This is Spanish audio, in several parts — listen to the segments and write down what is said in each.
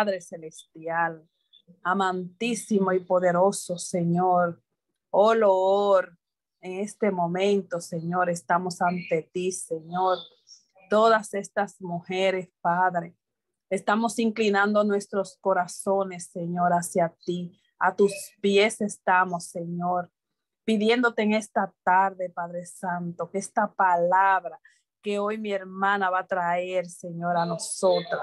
Padre Celestial, amantísimo y poderoso Señor, oh en este momento, Señor, estamos ante ti, Señor. Todas estas mujeres, Padre, estamos inclinando nuestros corazones, Señor, hacia ti. A tus pies estamos, Señor, pidiéndote en esta tarde, Padre Santo, que esta palabra que hoy mi hermana va a traer, Señor, a nosotras,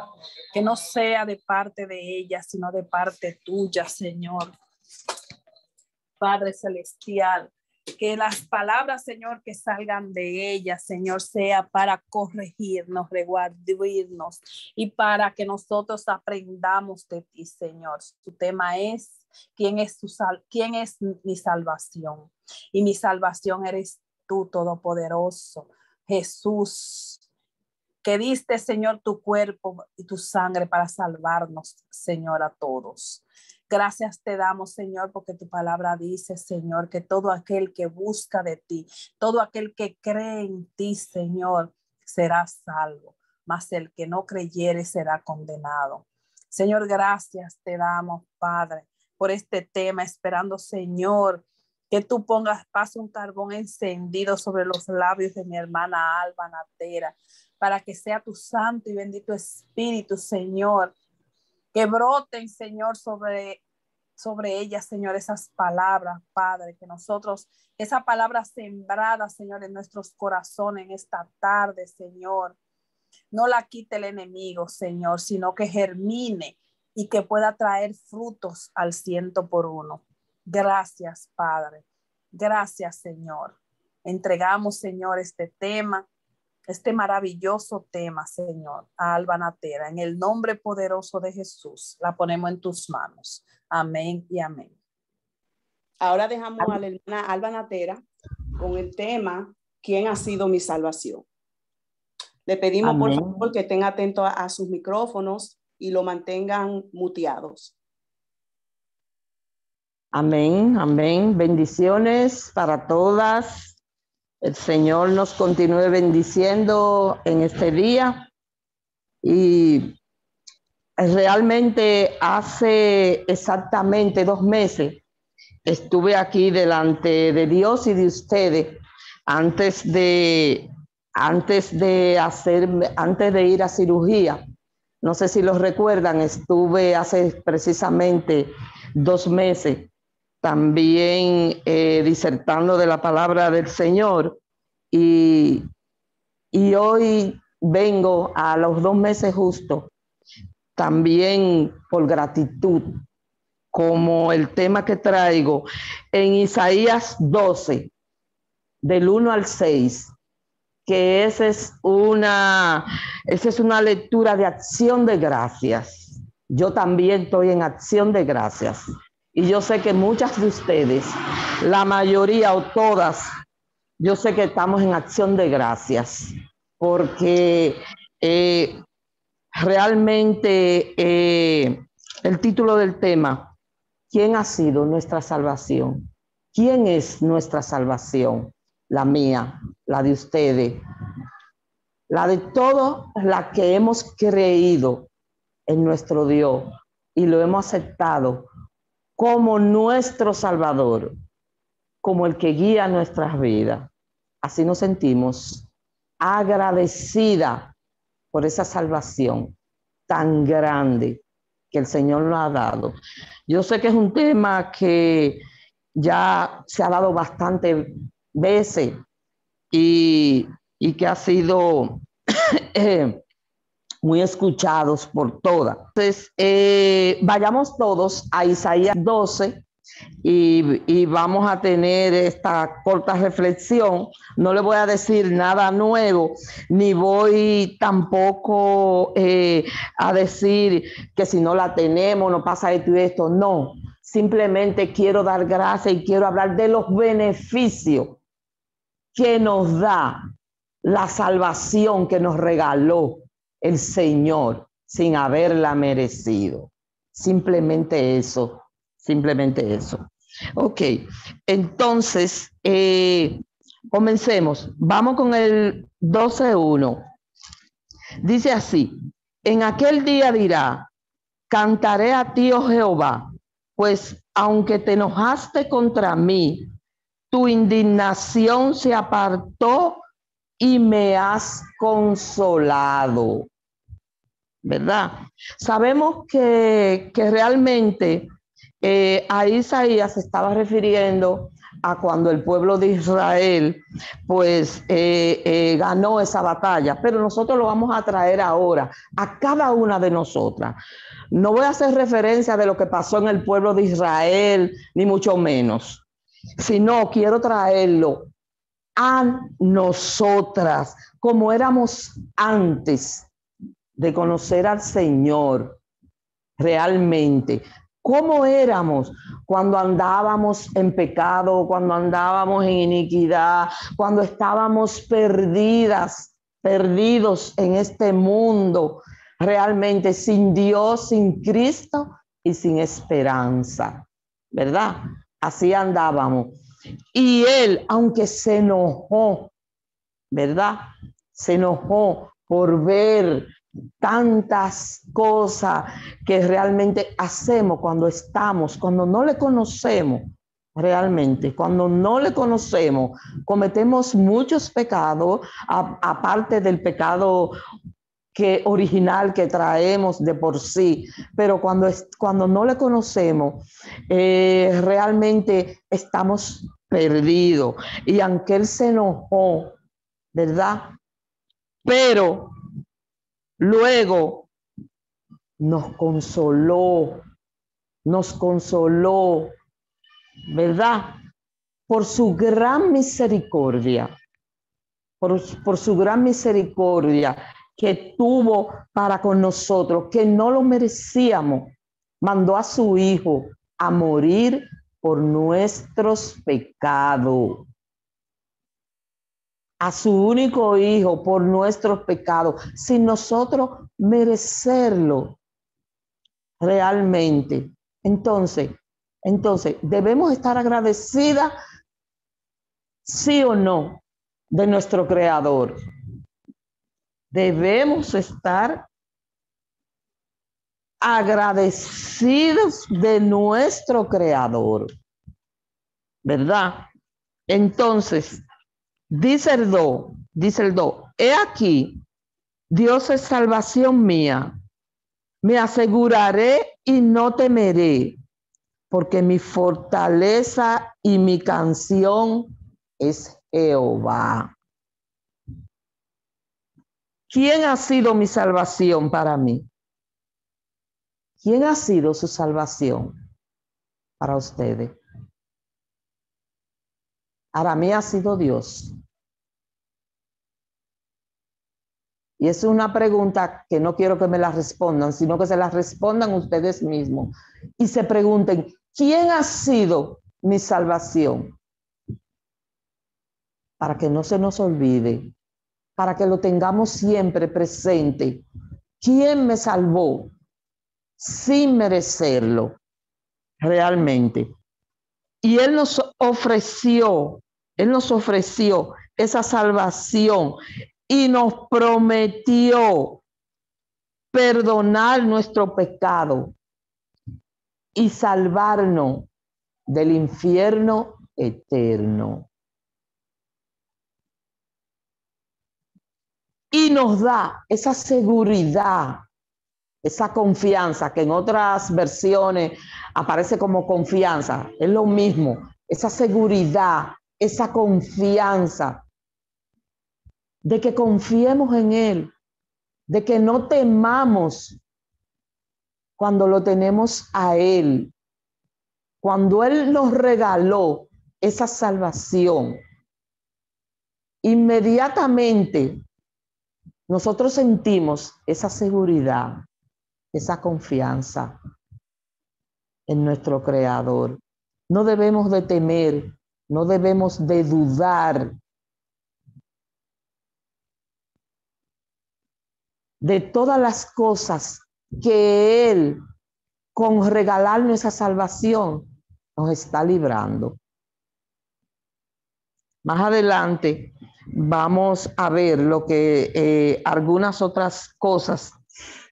que no sea de parte de ella, sino de parte tuya, Señor. Padre Celestial, que las palabras, Señor, que salgan de ella, Señor, sea para corregirnos, reguardirnos y para que nosotros aprendamos de ti, Señor. Su tema es quién es tu sal quién es mi salvación. Y mi salvación eres tú, todopoderoso, Jesús, que diste, Señor, tu cuerpo y tu sangre para salvarnos, Señor, a todos. Gracias te damos, Señor, porque tu palabra dice, Señor, que todo aquel que busca de ti, todo aquel que cree en ti, Señor, será salvo, mas el que no creyere será condenado. Señor, gracias te damos, Padre, por este tema, esperando, Señor, que tú pongas, pase un carbón encendido sobre los labios de mi hermana Alba Natera, para que sea tu santo y bendito Espíritu, Señor, que broten, Señor, sobre, sobre ella, Señor, esas palabras, Padre, que nosotros, esa palabra sembrada, Señor, en nuestros corazones en esta tarde, Señor, no la quite el enemigo, Señor, sino que germine y que pueda traer frutos al ciento por uno. Gracias, Padre. Gracias, Señor. Entregamos, Señor, este tema este maravilloso tema, Señor, a Alba Natera. En el nombre poderoso de Jesús, la ponemos en tus manos. Amén y amén. Ahora dejamos a la hermana Alba Natera con el tema, ¿quién ha sido mi salvación? Le pedimos por favor que estén atentos a, a sus micrófonos y lo mantengan muteados. Amén, amén. Bendiciones para todas el Señor nos continúe bendiciendo en este día y realmente hace exactamente dos meses estuve aquí delante de Dios y de ustedes antes de antes de hacer antes de ir a cirugía. No sé si los recuerdan, estuve hace precisamente dos meses también eh, disertando de la palabra del Señor y, y hoy vengo a los dos meses justo también por gratitud, como el tema que traigo en Isaías 12, del 1 al 6, que es una, esa es una lectura de acción de gracias. Yo también estoy en acción de gracias. Y yo sé que muchas de ustedes, la mayoría o todas, yo sé que estamos en acción de gracias, porque eh, realmente eh, el título del tema, ¿quién ha sido nuestra salvación? ¿Quién es nuestra salvación? La mía, la de ustedes, la de todos la que hemos creído en nuestro Dios y lo hemos aceptado como nuestro Salvador, como el que guía nuestras vidas. Así nos sentimos agradecida por esa salvación tan grande que el Señor nos ha dado. Yo sé que es un tema que ya se ha dado bastante veces y, y que ha sido eh, muy escuchados por todas. Entonces, eh, vayamos todos a Isaías 12 y, vamos a tener esta corta reflexión. No le voy a decir nada nuevo, ni voy tampoco eh, a decir que si no la tenemos, no pasa esto y esto. No, simplemente quiero dar gracias y quiero hablar de los beneficios que nos da la salvación que nos regaló el Señor sin haberla merecido. Simplemente eso, simplemente eso. Ok, entonces, eh, comencemos. Vamos con el 12.1. Dice así, en aquel día dirá, Cantaré a ti, oh Jehová, pues aunque te enojaste contra mí, tu indignación se apartó y me has consolado. ¿Verdad? Sabemos que, realmente eh, a Isaías se estaba refiriendo a cuando el pueblo de Israel pues eh, eh, ganó esa batalla, pero nosotros lo vamos a traer ahora a cada una de nosotras. No voy a hacer referencia de lo que pasó en el pueblo de Israel, ni mucho menos, sino quiero traerlo a nosotras, como éramos antes de conocer al Señor realmente. ¿Cómo éramos cuando andábamos en pecado, cuando andábamos en iniquidad, cuando estábamos perdidas, perdidos en este mundo, realmente sin Dios, sin Cristo y sin esperanza? ¿Verdad? Así andábamos. Y él, aunque se enojó, ¿verdad? Se enojó por ver tantas cosas que realmente hacemos cuando estamos, cuando no le conocemos realmente, cuando no le conocemos, cometemos muchos pecados, aparte del pecado que original que traemos de por sí, pero cuando, es, cuando no le conocemos, eh, realmente estamos perdidos. Y aunque él se enojó, ¿verdad? Pero Luego nos consoló, nos consoló, ¿verdad? Por su gran misericordia, por, por, su gran misericordia que tuvo para con nosotros, que no lo merecíamos, mandó a su Hijo a morir por nuestros pecados a su único Hijo por nuestros pecados, sin nosotros merecerlo realmente. Entonces, entonces, debemos estar agradecidas, sí o no, de nuestro Creador. Debemos estar agradecidos de nuestro Creador. ¿Verdad? Entonces, Dice el do, dice el do, he aquí, Dios es salvación mía. Me aseguraré y no temeré, porque mi fortaleza y mi canción es Jehová. ¿Quién ha sido mi salvación para mí? ¿Quién ha sido su salvación para ustedes? Para mí ha sido Dios. Y es una pregunta que no quiero que me la respondan, sino que se la respondan ustedes mismos y se pregunten, ¿quién ha sido mi salvación? Para que no se nos olvide, para que lo tengamos siempre presente. ¿Quién me salvó sin merecerlo realmente? Y Él nos ofreció él nos ofreció esa salvación y nos prometió perdonar nuestro pecado y salvarnos del infierno eterno. Y nos da esa seguridad, esa confianza, que en otras versiones aparece como confianza, es lo mismo, esa seguridad esa confianza de que confiemos en Él, de que no temamos cuando lo tenemos a Él, cuando Él nos regaló esa salvación. Inmediatamente nosotros sentimos esa seguridad, esa confianza en nuestro Creador. No debemos de temer no debemos de dudar de todas las cosas que Él, con regalarnos esa salvación, nos está librando. Más adelante vamos a ver lo que eh, algunas otras cosas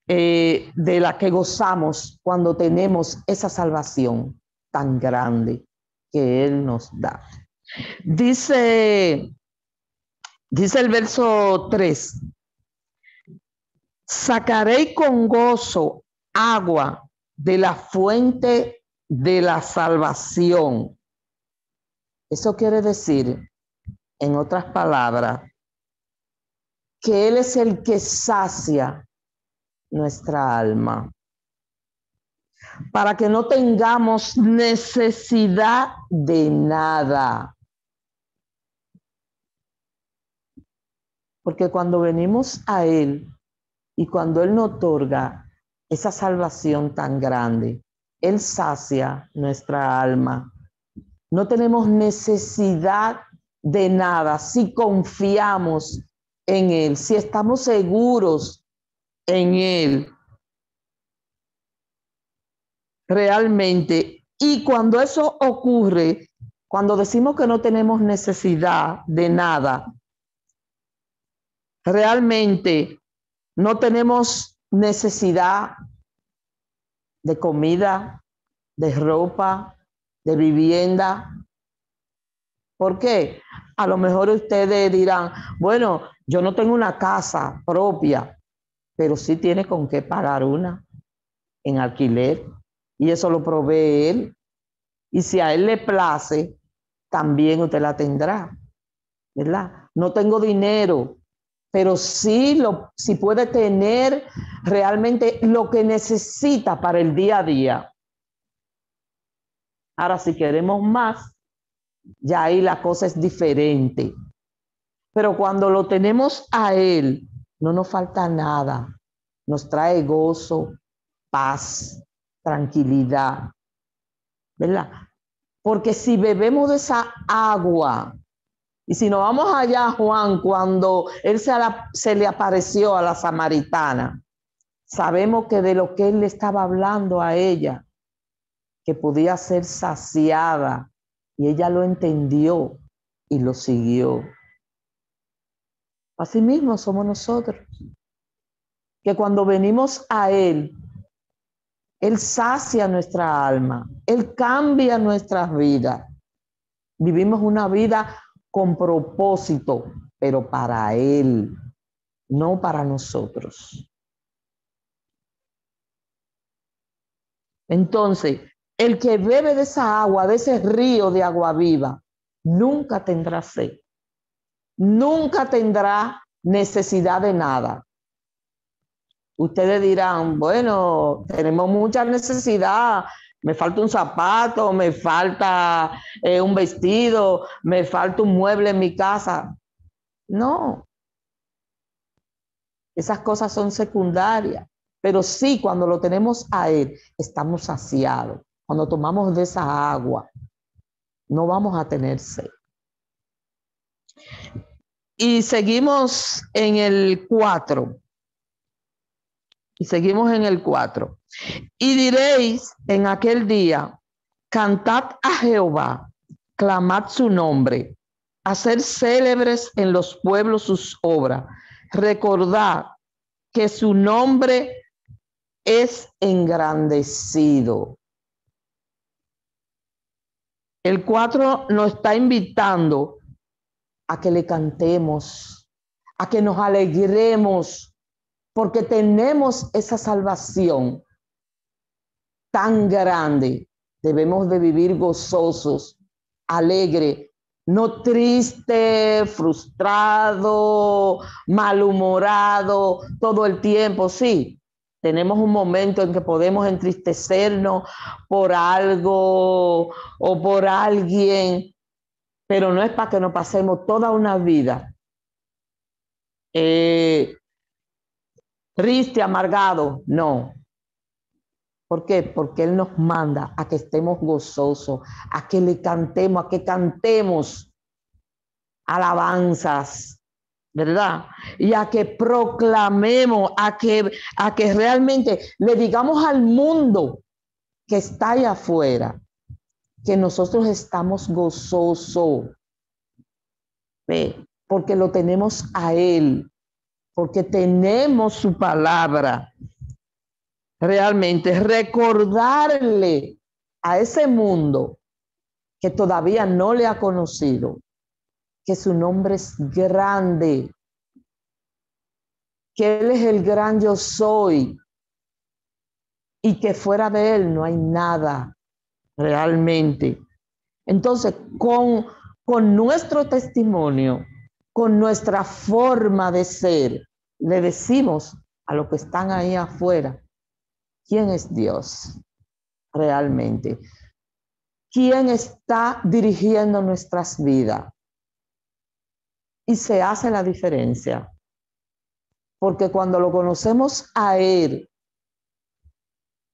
eh, de la que gozamos cuando tenemos esa salvación tan grande que Él nos da. Dice, dice el verso 3, sacaré con gozo agua de la fuente de la salvación. Eso quiere decir, en otras palabras, que Él es el que sacia nuestra alma, para que no tengamos necesidad de nada. Porque cuando venimos a Él y cuando Él nos otorga esa salvación tan grande, Él sacia nuestra alma. No tenemos necesidad de nada si confiamos en Él, si estamos seguros en Él. Realmente. Y cuando eso ocurre, cuando decimos que no tenemos necesidad de nada, realmente no tenemos necesidad de comida, de ropa, de vivienda. ¿Por qué? A lo mejor ustedes dirán, bueno, yo no tengo una casa propia, pero sí tiene con qué pagar una en alquiler y eso lo provee él. Y si a él le place, también usted la tendrá, ¿verdad? No tengo dinero, pero sí, lo, puede tener realmente lo que necesita para el día a día. Ahora, si queremos más, ya ahí la cosa es diferente. Pero cuando lo tenemos a Él, no nos falta nada. Nos trae gozo, paz, tranquilidad. ¿Verdad? Porque si bebemos de esa agua, y si nos vamos allá, Juan, cuando él se, se, le apareció a la samaritana, sabemos que de lo que él le estaba hablando a ella, que podía ser saciada, y ella lo entendió y lo siguió. Asimismo somos nosotros, que cuando venimos a Él, Él sacia nuestra alma, Él cambia nuestras vidas. Vivimos una vida con propósito, pero para Él, no para nosotros. Entonces, el que bebe de esa agua, de ese río de agua viva, nunca tendrá sed nunca tendrá necesidad de nada. Ustedes dirán, bueno, tenemos mucha necesidad, me falta un zapato, me falta eh, un vestido, me falta un mueble en mi casa. No, esas cosas son secundarias, pero sí cuando lo tenemos a Él, estamos saciados. Cuando tomamos de esa agua, no vamos a tener sed. Y seguimos en el 4. Y seguimos en el 4. Y diréis en aquel día, cantad a Jehová, clamad su nombre, hacer célebres en los pueblos sus obras, recordad que su nombre es engrandecido. El 4 nos está invitando a que le cantemos, a que nos alegremos, porque tenemos esa salvación tan grande. Debemos de vivir gozosos, alegre, no triste, frustrado, malhumorado todo el tiempo. Sí, tenemos un momento en que podemos entristecernos por algo o por alguien, pero no es para que nos pasemos toda una vida eh, triste, amargado, no. ¿Por qué? Porque Él nos manda a que estemos gozosos, a que le cantemos, a que cantemos alabanzas, ¿verdad? Y a que proclamemos, a que, a que realmente le digamos al mundo que está allá afuera que nosotros estamos gozosos, porque lo tenemos a Él, porque tenemos su palabra realmente recordarle a ese mundo que todavía no le ha conocido, que su nombre es grande, que Él es el gran yo soy y que fuera de Él no hay nada realmente. Entonces, con, con nuestro testimonio, con nuestra forma de ser, le decimos a los que están ahí afuera, ¿quién es Dios realmente? ¿Quién está dirigiendo nuestras vidas? Y se hace la diferencia. Porque cuando lo conocemos a Él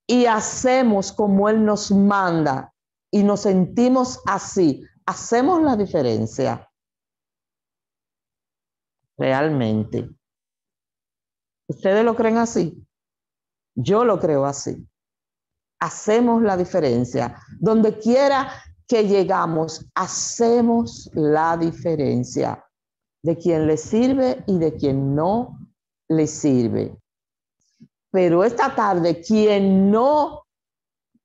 y hacemos como Él nos manda y nos sentimos así, hacemos la diferencia. Realmente. ¿Ustedes lo creen así? Yo lo creo así. Hacemos la diferencia. Donde quiera que llegamos, hacemos la diferencia de quien le sirve y de quien no le sirve. Pero esta tarde, quien no,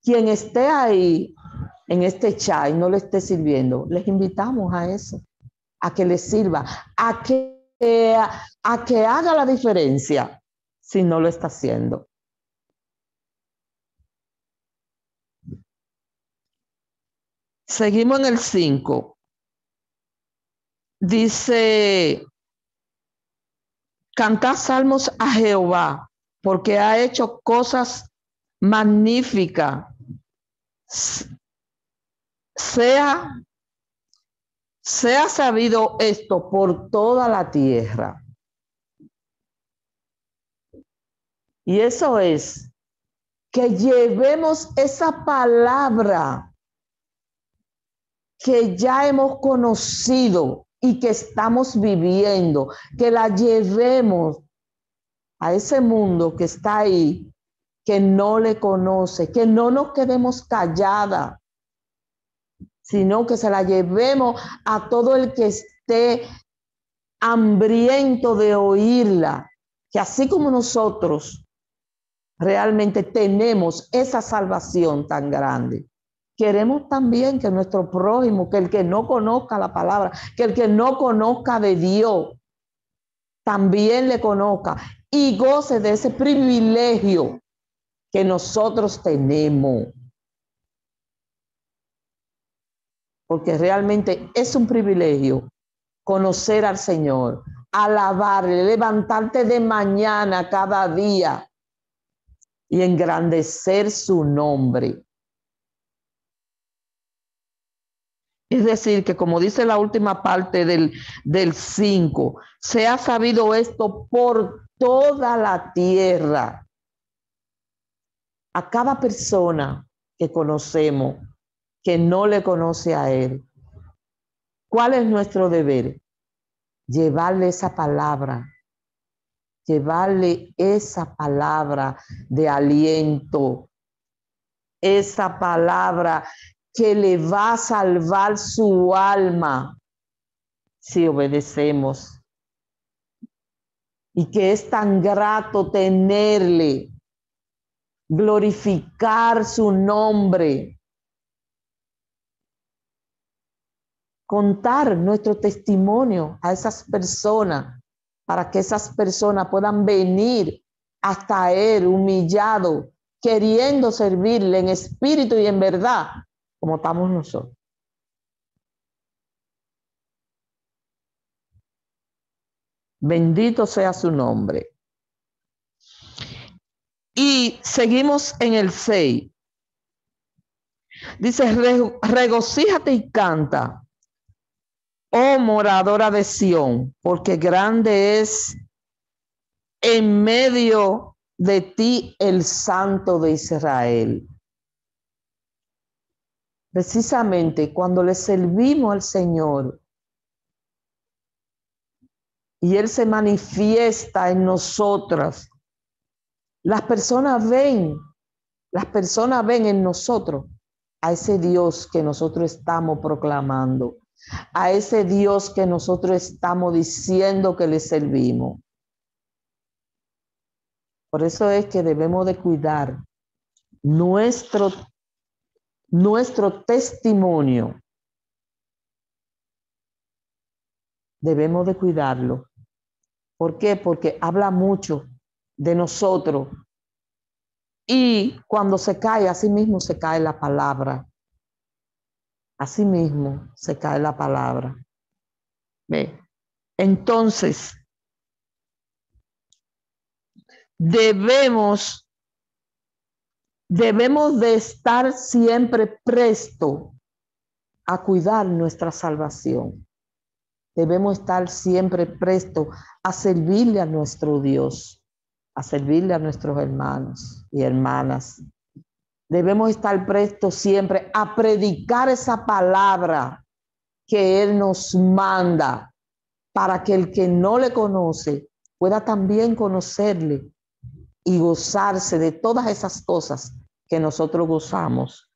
quien esté ahí en este chat y no le esté sirviendo, les invitamos a eso, a que le sirva, a que, a que haga la diferencia si no lo está haciendo. Seguimos en el 5. Dice, cantad salmos a Jehová, porque ha hecho cosas magníficas. Sea, sea sabido esto por toda la tierra. Y eso es que llevemos esa palabra que ya hemos conocido y que estamos viviendo, que la llevemos a ese mundo que está ahí, que no le conoce, que no nos quedemos callada, sino que se la llevemos a todo el que esté hambriento de oírla, que así como nosotros realmente tenemos esa salvación tan grande. Queremos también que nuestro prójimo, que el que no conozca la palabra, que el que no conozca de Dios, también le conozca y goce de ese privilegio que nosotros tenemos. Porque realmente es un privilegio conocer al Señor, alabarle, levantarte de mañana cada día y engrandecer su nombre. Es decir, que como dice la última parte del 5, se ha sabido esto por toda la tierra. A cada persona que conocemos, que no le conoce a Él, ¿cuál es nuestro deber? Llevarle esa palabra llevarle esa palabra de aliento, esa palabra que le va a salvar su alma si obedecemos. Y que es tan grato tenerle, glorificar su nombre, contar nuestro testimonio a esas personas para que esas personas puedan venir hasta Él humillado, queriendo servirle en espíritu y en verdad, como estamos nosotros. Bendito sea su nombre. Y seguimos en el 6. Dice, regocíjate y canta oh moradora de Sión, porque grande es en medio de ti el Santo de Israel. Precisamente cuando le servimos al Señor y Él se manifiesta en nosotras, las personas ven, las personas ven en nosotros a ese Dios que nosotros estamos proclamando a ese Dios que nosotros estamos diciendo que le servimos. Por eso es que debemos de cuidar nuestro, nuestro testimonio. Debemos de cuidarlo. ¿Por qué? Porque habla mucho de nosotros. Y cuando se cae, así mismo se cae la palabra. Así mismo se cae la palabra. ¿Ve? Entonces, debemos, debemos de estar siempre presto a cuidar nuestra salvación. Debemos estar siempre presto a servirle a nuestro Dios, a servirle a nuestros hermanos y hermanas. Debemos estar prestos siempre a predicar esa palabra que Él nos manda para que el que no le conoce pueda también conocerle y gozarse de todas esas cosas que nosotros gozamos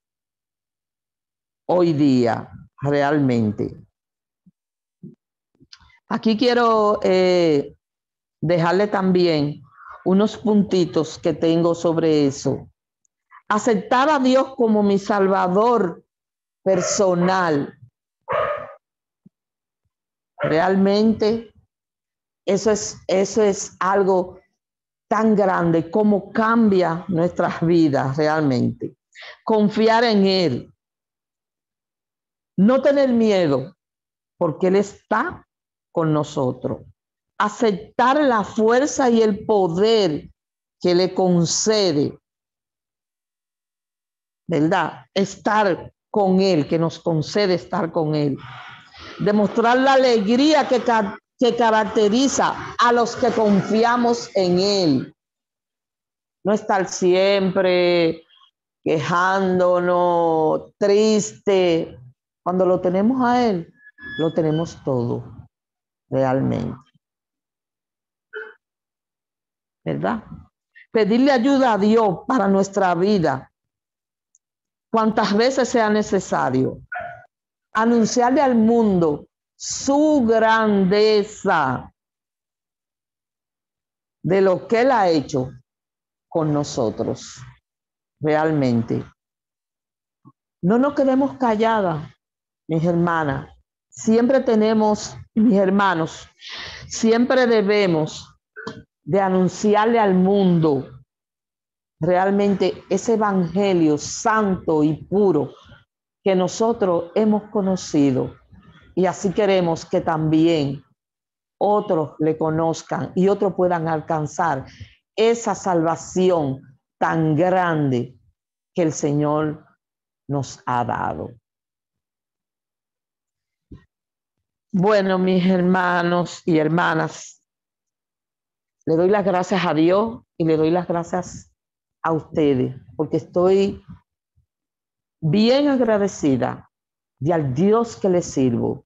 hoy día realmente. Aquí quiero eh, dejarle también unos puntitos que tengo sobre eso. Aceptar a Dios como mi Salvador personal Realmente eso es, eso es algo tan grande como cambia nuestras vidas realmente. Confiar en Él. No tener miedo porque Él está con nosotros. Aceptar la fuerza y el poder que le concede. ¿Verdad? Estar con Él, que nos concede estar con Él demostrar la alegría que, que caracteriza a los que confiamos en Él. No estar siempre quejándonos, triste. Cuando lo tenemos a Él, lo tenemos todo, realmente. ¿Verdad? Pedirle ayuda a Dios para nuestra vida, cuantas veces sea necesario anunciarle al mundo su grandeza de lo que Él ha hecho con nosotros, realmente. No nos quedemos calladas, mis hermanas. Siempre tenemos, mis hermanos, siempre debemos de anunciarle al mundo realmente ese evangelio santo y puro que nosotros hemos conocido y así queremos que también otros le conozcan y otros puedan alcanzar esa salvación tan grande que el Señor nos ha dado. Bueno, mis hermanos y hermanas, le doy las gracias a Dios y le doy las gracias a ustedes, porque estoy bien agradecida de al Dios que le sirvo.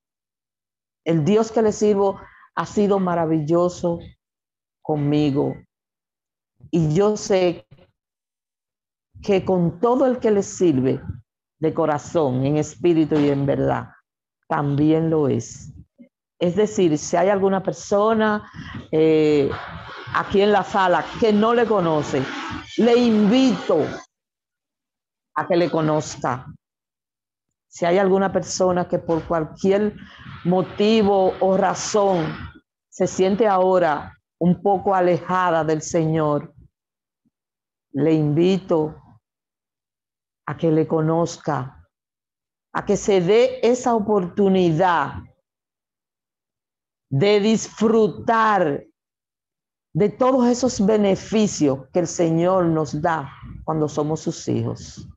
El Dios que le sirvo ha sido maravilloso conmigo. Y yo sé que con todo el que le sirve de corazón, en espíritu y en verdad, también lo es. Es decir, si hay alguna persona eh, aquí en la sala que no le conoce, le invito a que le conozca. Si hay alguna persona que por cualquier motivo o razón se siente ahora un poco alejada del Señor, le invito a que le conozca, a que se dé esa oportunidad de disfrutar de todos esos beneficios que el Señor nos da cuando somos sus hijos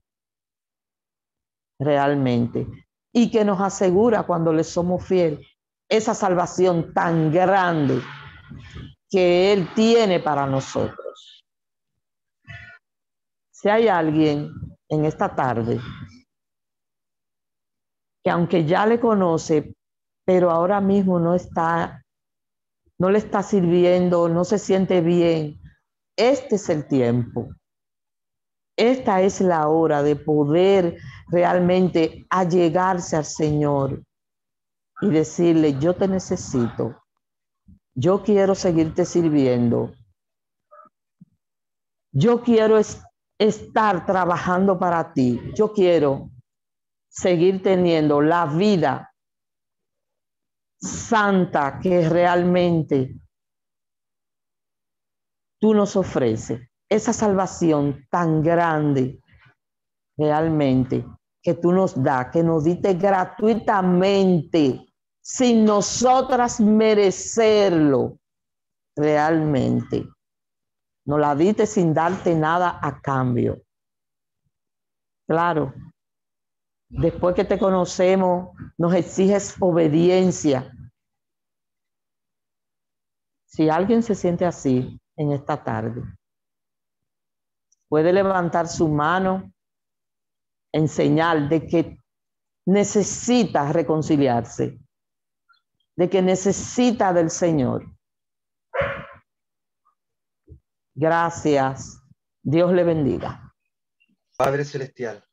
realmente y que nos asegura cuando le somos fieles esa salvación tan grande que Él tiene para nosotros. Si hay alguien en esta tarde que aunque ya le conoce, pero ahora mismo no está, no le está sirviendo, no se siente bien, este es el tiempo esta es la hora de poder realmente allegarse al Señor y decirle, yo te necesito, yo quiero seguirte sirviendo. Yo quiero estar trabajando para ti. Yo quiero seguir teniendo la vida santa que realmente tú nos ofreces. Esa salvación tan grande realmente que tú nos das, que nos diste gratuitamente, sin nosotras merecerlo realmente. Nos la diste sin darte nada a cambio. Claro, después que te conocemos, nos exiges obediencia. Si alguien se siente así en esta tarde, puede levantar su mano en señal de que necesita reconciliarse, de que necesita del Señor. Gracias. Dios le bendiga. Padre Celestial,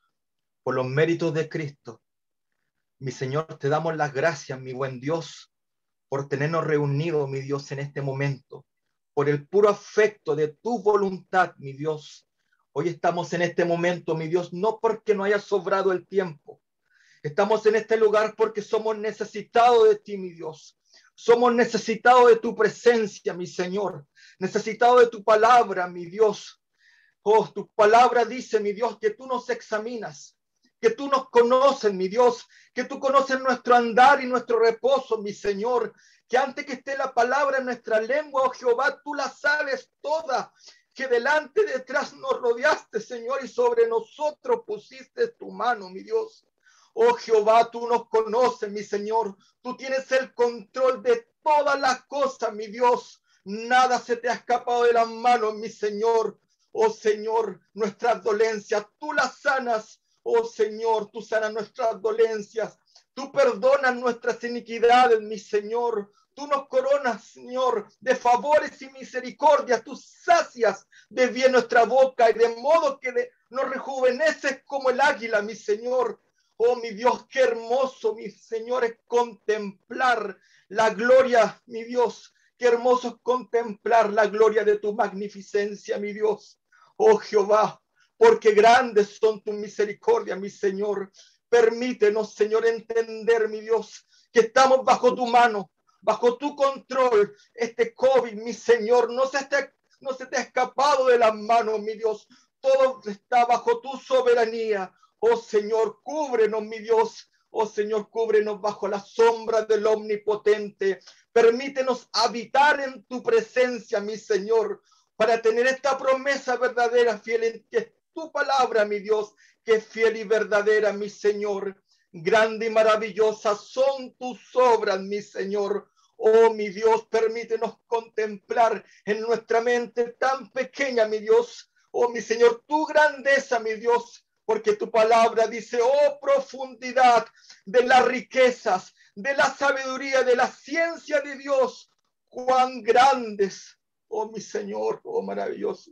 por los méritos de Cristo, mi Señor, te damos las gracias, mi buen Dios, por tenernos reunidos, mi Dios, en este momento, por el puro afecto de tu voluntad, mi Dios, Hoy estamos en este momento, mi Dios, no porque no haya sobrado el tiempo. Estamos en este lugar porque somos necesitados de ti, mi Dios. Somos necesitados de tu presencia, mi Señor. Necesitados de tu palabra, mi Dios. Oh, tu palabra dice, mi Dios, que tú nos examinas, que tú nos conoces, mi Dios, que tú conoces nuestro andar y nuestro reposo, mi Señor, que antes que esté la palabra en nuestra lengua, oh Jehová, tú la sabes toda que delante y detrás nos rodeaste, Señor, y sobre nosotros pusiste tu mano, mi Dios. Oh Jehová, tú nos conoces, mi Señor. Tú tienes el control de todas las cosas, mi Dios. Nada se te ha escapado de las manos, mi Señor. Oh Señor, nuestras dolencias, tú las sanas. Oh Señor, tú sanas nuestras dolencias. Tú perdonas nuestras iniquidades, mi Señor. Tú nos coronas, Señor, de favores y misericordia. Tú sacias de bien nuestra boca y de modo que nos rejuveneces como el águila, mi Señor. Oh, mi Dios, qué hermoso, mi Señor, es contemplar la gloria, mi Dios. Qué hermoso es contemplar la gloria de tu magnificencia, mi Dios. Oh Jehová, porque grandes son tus misericordias, mi Señor. Permítenos, Señor, entender, mi Dios, que estamos bajo tu mano, bajo tu control. Este COVID, mi Señor, no se, te, no se te ha escapado de las manos, mi Dios. Todo está bajo tu soberanía. Oh Señor, cúbrenos, mi Dios. Oh Señor, cúbrenos bajo la sombra del Omnipotente. Permítenos habitar en tu presencia, mi Señor, para tener esta promesa verdadera, fiel en que tu palabra, mi Dios, que es fiel y verdadera, mi Señor. Grande y maravillosa son tus obras, mi Señor. Oh, mi Dios, permítenos contemplar en nuestra mente tan pequeña, mi Dios. Oh, mi Señor, tu grandeza, mi Dios, porque tu palabra dice, oh, profundidad de las riquezas, de la sabiduría, de la ciencia de Dios, cuán grandes, oh, mi Señor, oh, maravilloso.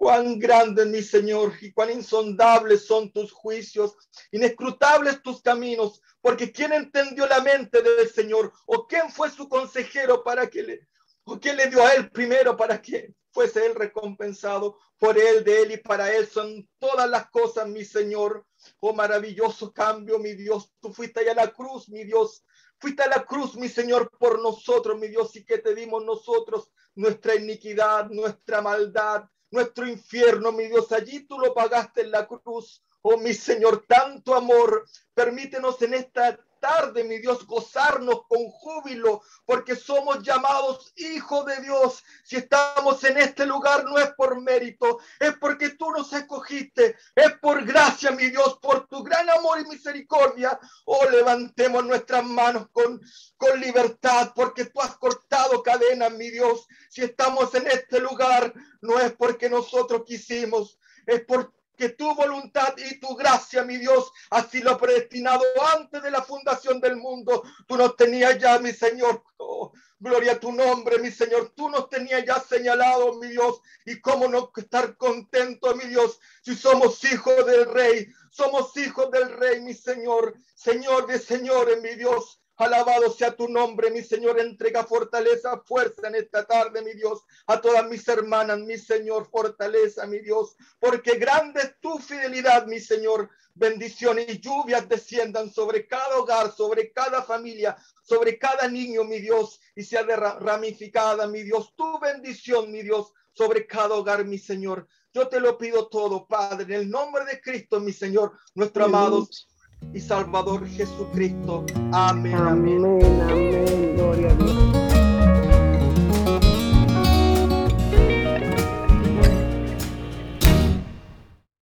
Cuán grande, mi Señor, y cuán insondables son tus juicios, inescrutables tus caminos, porque ¿quién entendió la mente del Señor? ¿O quién fue su consejero para que le, o quién le dio a él primero para que fuese él recompensado? Por él, de él y para él son todas las cosas, mi Señor. Oh maravilloso cambio, mi Dios. Tú fuiste a la cruz, mi Dios. Fuiste a la cruz, mi Señor, por nosotros, mi Dios, y que te dimos nosotros nuestra iniquidad, nuestra maldad, nuestro infierno, mi Dios. Allí tú lo pagaste en la cruz. Oh, mi Señor, tanto amor. Permítenos en esta tarde, mi Dios, gozarnos con júbilo, porque somos llamados hijos de Dios. Si estamos en este lugar no es por mérito, es porque tú nos escogiste, es por gracia, mi Dios, por tu gran amor y misericordia. Oh, levantemos nuestras manos con, con libertad, porque tú has cortado cadenas, mi Dios. Si estamos en este lugar, no es porque nosotros quisimos, es por que tu voluntad y tu gracia, mi Dios, así lo predestinado antes de la fundación del mundo. Tú nos tenías ya, mi Señor. Oh, gloria a tu nombre, mi Señor. Tú nos tenías ya señalado, mi Dios. Y cómo no estar contento, mi Dios, si somos hijos del Rey. Somos hijos del Rey, mi Señor. Señor de señores, mi Dios. Alabado sea tu nombre, mi Señor. Entrega fortaleza, fuerza en esta tarde, mi Dios. A todas mis hermanas, mi Señor, fortaleza, mi Dios. Porque grande es tu fidelidad, mi Señor. Bendición y lluvias desciendan sobre cada hogar, sobre cada familia, sobre cada niño, mi Dios. Y sea ramificada, mi Dios. Tu bendición, mi Dios, sobre cada hogar, mi Señor. Yo te lo pido todo, Padre, en el nombre de Cristo, mi Señor, nuestro amado y Salvador Jesucristo. Amén. Amén.